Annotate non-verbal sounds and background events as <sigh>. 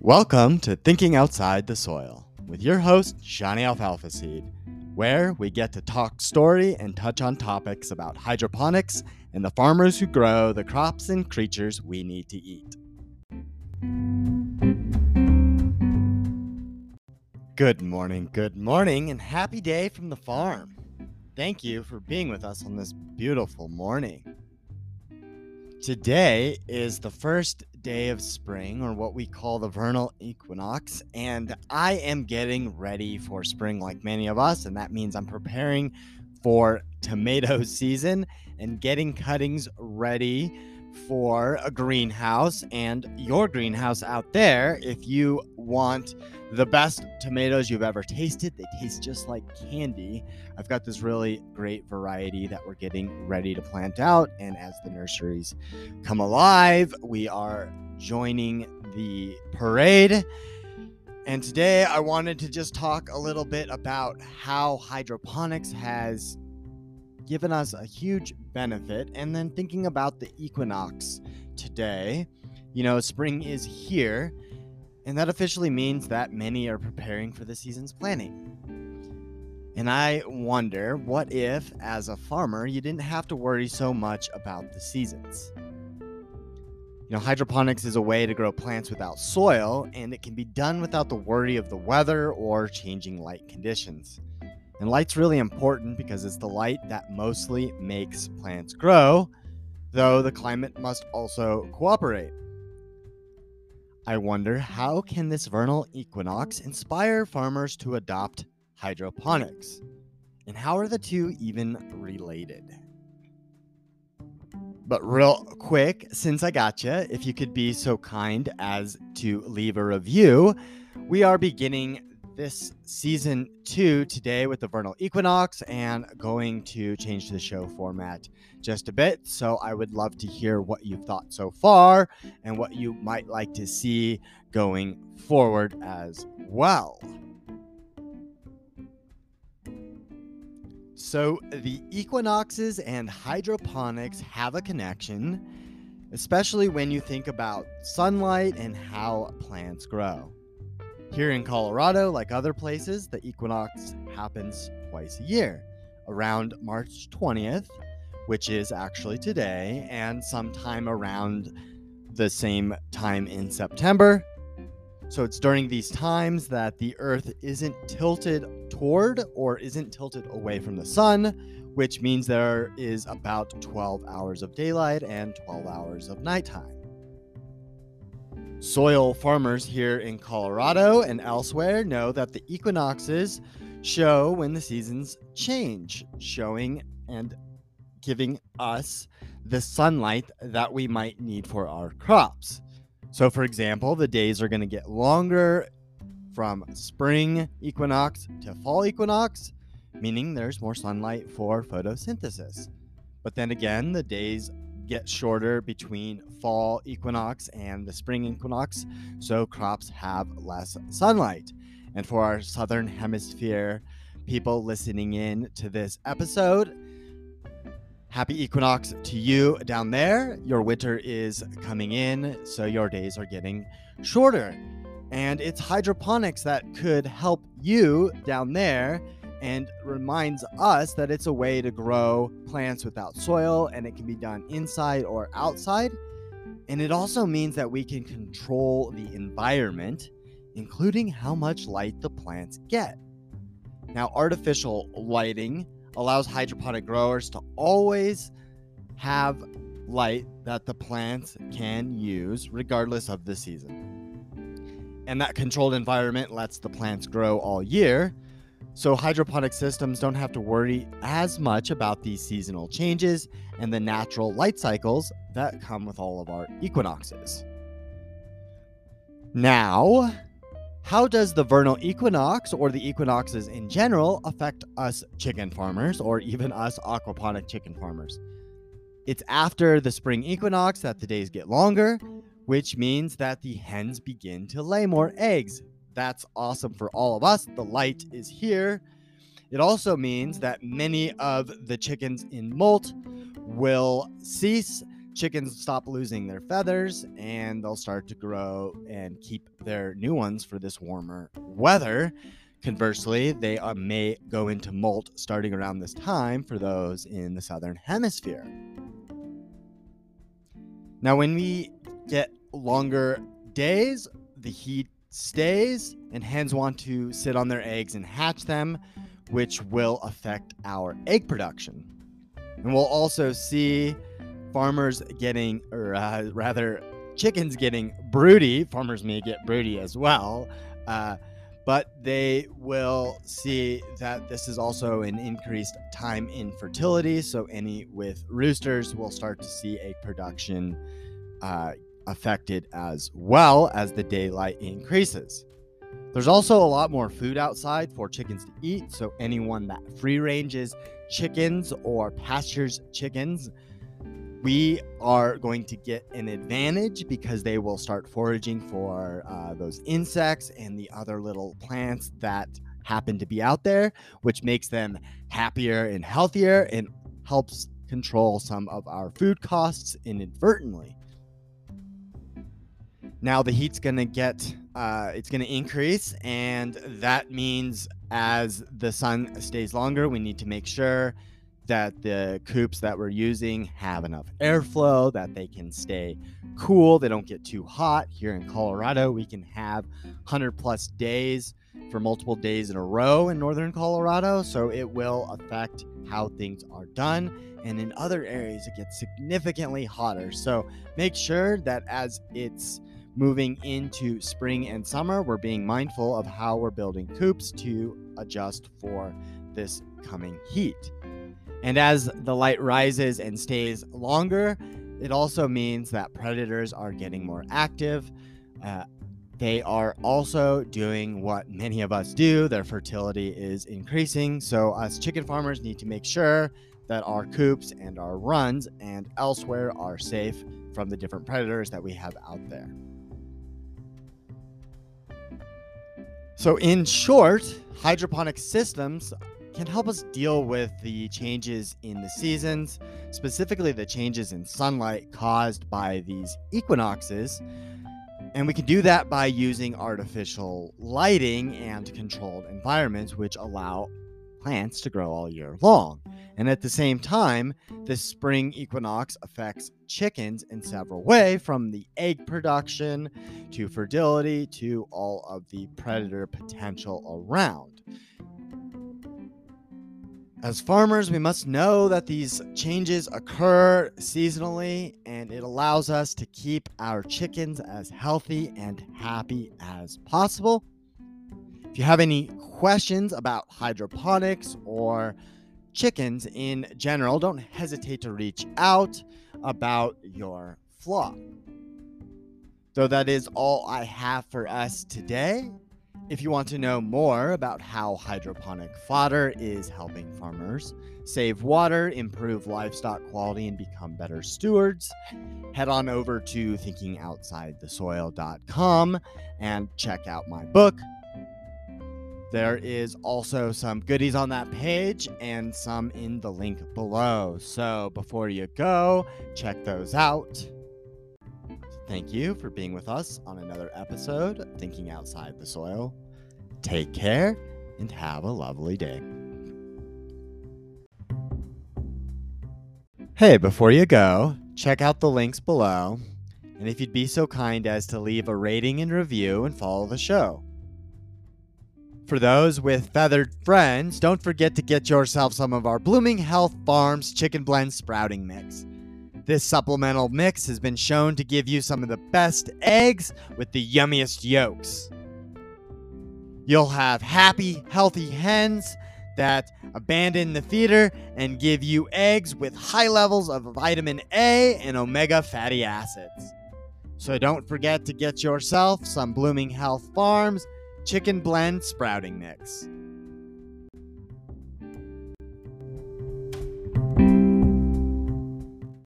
Welcome to Thinking Outside the Soil with your host, Johnny Alfalfa Seed, where we get to talk story and touch on topics about hydroponics and the farmers who grow the crops and creatures we need to eat. Good morning, good morning, and happy day from the farm. Thank you for being with us on this beautiful morning. Today is the first day of spring, or what we call the vernal equinox, and I am getting ready for spring like many of us, and that means I'm preparing for tomato <laughs> season and getting cuttings ready for a greenhouse. And your greenhouse out there if you want the best tomatoes you've ever tasted. They taste just like candy. I've got this really great variety that we're getting ready to plant out. And as the nurseries come alive, we are joining the parade. And today I wanted to just talk a little bit about how hydroponics has given us a huge benefit. And then thinking about the equinox today, you know, spring is here and that officially means that many are preparing for the season's planting. And I wonder what if, as a farmer, you didn't have to worry so much about the seasons? You know, hydroponics is a way to grow plants without soil, and it can be done without the worry of the weather or changing light conditions. And light's really important because it's the light that mostly makes plants grow, though the climate must also cooperate. I wonder how can this vernal equinox inspire farmers to adopt hydroponics? And how are the two even related? But real quick, since I got you, if you could be so kind as to leave a review, we are beginning this season two today with the vernal equinox and going to change the show format just a bit. So I would love to hear what you've thought so far and what you might like to see going forward as well. So the equinoxes and hydroponics have a connection, especially when you think about sunlight and how plants grow. Here in Colorado, like other places, the equinox happens twice a year, around March 20th, which is actually today, and sometime around the same time in September. So it's during these times that the Earth isn't tilted toward or isn't tilted away from the sun, which means there is about 12 hours of daylight and 12 hours of nighttime. Soil farmers here in Colorado and elsewhere know that the equinoxes show when the seasons change, showing and giving us the sunlight that we might need for our crops. So, for example, the days are going to get longer from spring equinox to fall equinox, meaning there's more sunlight for photosynthesis. But then again, the days get shorter between fall equinox and the spring equinox, so crops have less sunlight. And for our southern hemisphere people listening in to this episode, happy equinox to you down there. Your winter is coming in, so your days are getting shorter. And it's hydroponics that could help you down there and reminds us that it's a way to grow plants without soil and it can be done inside or outside. And it also means that we can control the environment, including how much light the plants get. Now, artificial lighting allows hydroponic growers to always have light that the plants can use regardless of the season. And that controlled environment lets the plants grow all year so, hydroponic systems don't have to worry as much about these seasonal changes and the natural light cycles that come with all of our equinoxes. Now, how does the vernal equinox or the equinoxes in general affect us chicken farmers or even us aquaponic chicken farmers? It's after the spring equinox that the days get longer, which means that the hens begin to lay more eggs, that's awesome for all of us. The light is here. It also means that many of the chickens in molt will cease chickens stop losing their feathers and they'll start to grow and keep their new ones for this warmer weather. Conversely, they uh, may go into molt starting around this time for those in the southern hemisphere. Now, when we get longer days, the heat stays, and hens want to sit on their eggs and hatch them, which will affect our egg production. And we'll also see farmers getting, or uh, <laughs> rather, chickens getting broody. Farmers may get broody as well. Uh, but they will see that this is also an increased time in fertility. So, any with roosters will start to see a production uh, affected as well as the daylight increases. There's also a lot more food outside for chickens to eat. So, anyone that free ranges chickens or pastures chickens we are going to get an advantage because they will start foraging for uh, those insects and the other little plants that happen to be out there, which makes them happier and healthier and helps control some of our food costs inadvertently. Now the heat's gonna get, uh, it's gonna increase, and that means as the sun stays longer, we need to make sure that the coops that we're using have enough airflow, that they can stay cool, they don't get too hot. Here in Colorado, we can have 100 plus days for multiple days in a row in northern Colorado, so it will affect how things are done. And in other areas, it gets significantly hotter. So make sure that as it's moving into spring and summer, we're being mindful of how we're building coops to adjust for this coming heat. And as the light rises and stays longer, it also means that predators are getting more active. Uh, they are also doing what many of us do. Their fertility is increasing. So, us chicken farmers need to make sure that our coops and our runs and elsewhere are safe from the different predators that we have out there. So, in short, hydroponic systems can help us deal with the changes in the seasons, specifically the changes in sunlight caused by these equinoxes. And we can do that by using artificial lighting and controlled environments, which allow plants to grow all year long. And at the same time, the spring equinox affects chickens in several ways from the egg production to fertility to all of the predator potential around. As farmers, we must know that these changes occur seasonally and it allows us to keep our chickens as healthy and happy as possible. If you have any questions about hydroponics or chickens in general, don't hesitate to reach out about your flock. So that is all I have for us today. If you want to know more about how hydroponic fodder is helping farmers save water, improve livestock quality, and become better stewards, head on over to thinkingoutsidethesoil.com and check out my book. There is also some goodies on that page and some in the link below. So before you go, check those out. Thank you for being with us on another episode of Thinking Outside the Soil. Take care and have a lovely day. Hey, before you go, check out the links below. And if you'd be so kind as to leave a rating and review and follow the show. For those with feathered friends, don't forget to get yourself some of our Blooming Health Farms Chicken Blend Sprouting Mix. This supplemental mix has been shown to give you some of the best eggs with the yummiest yolks. You'll have happy, healthy hens that abandon the feeder and give you eggs with high levels of vitamin A and omega fatty acids. So don't forget to get yourself some Blooming Health Farms Chicken Blend Sprouting Mix.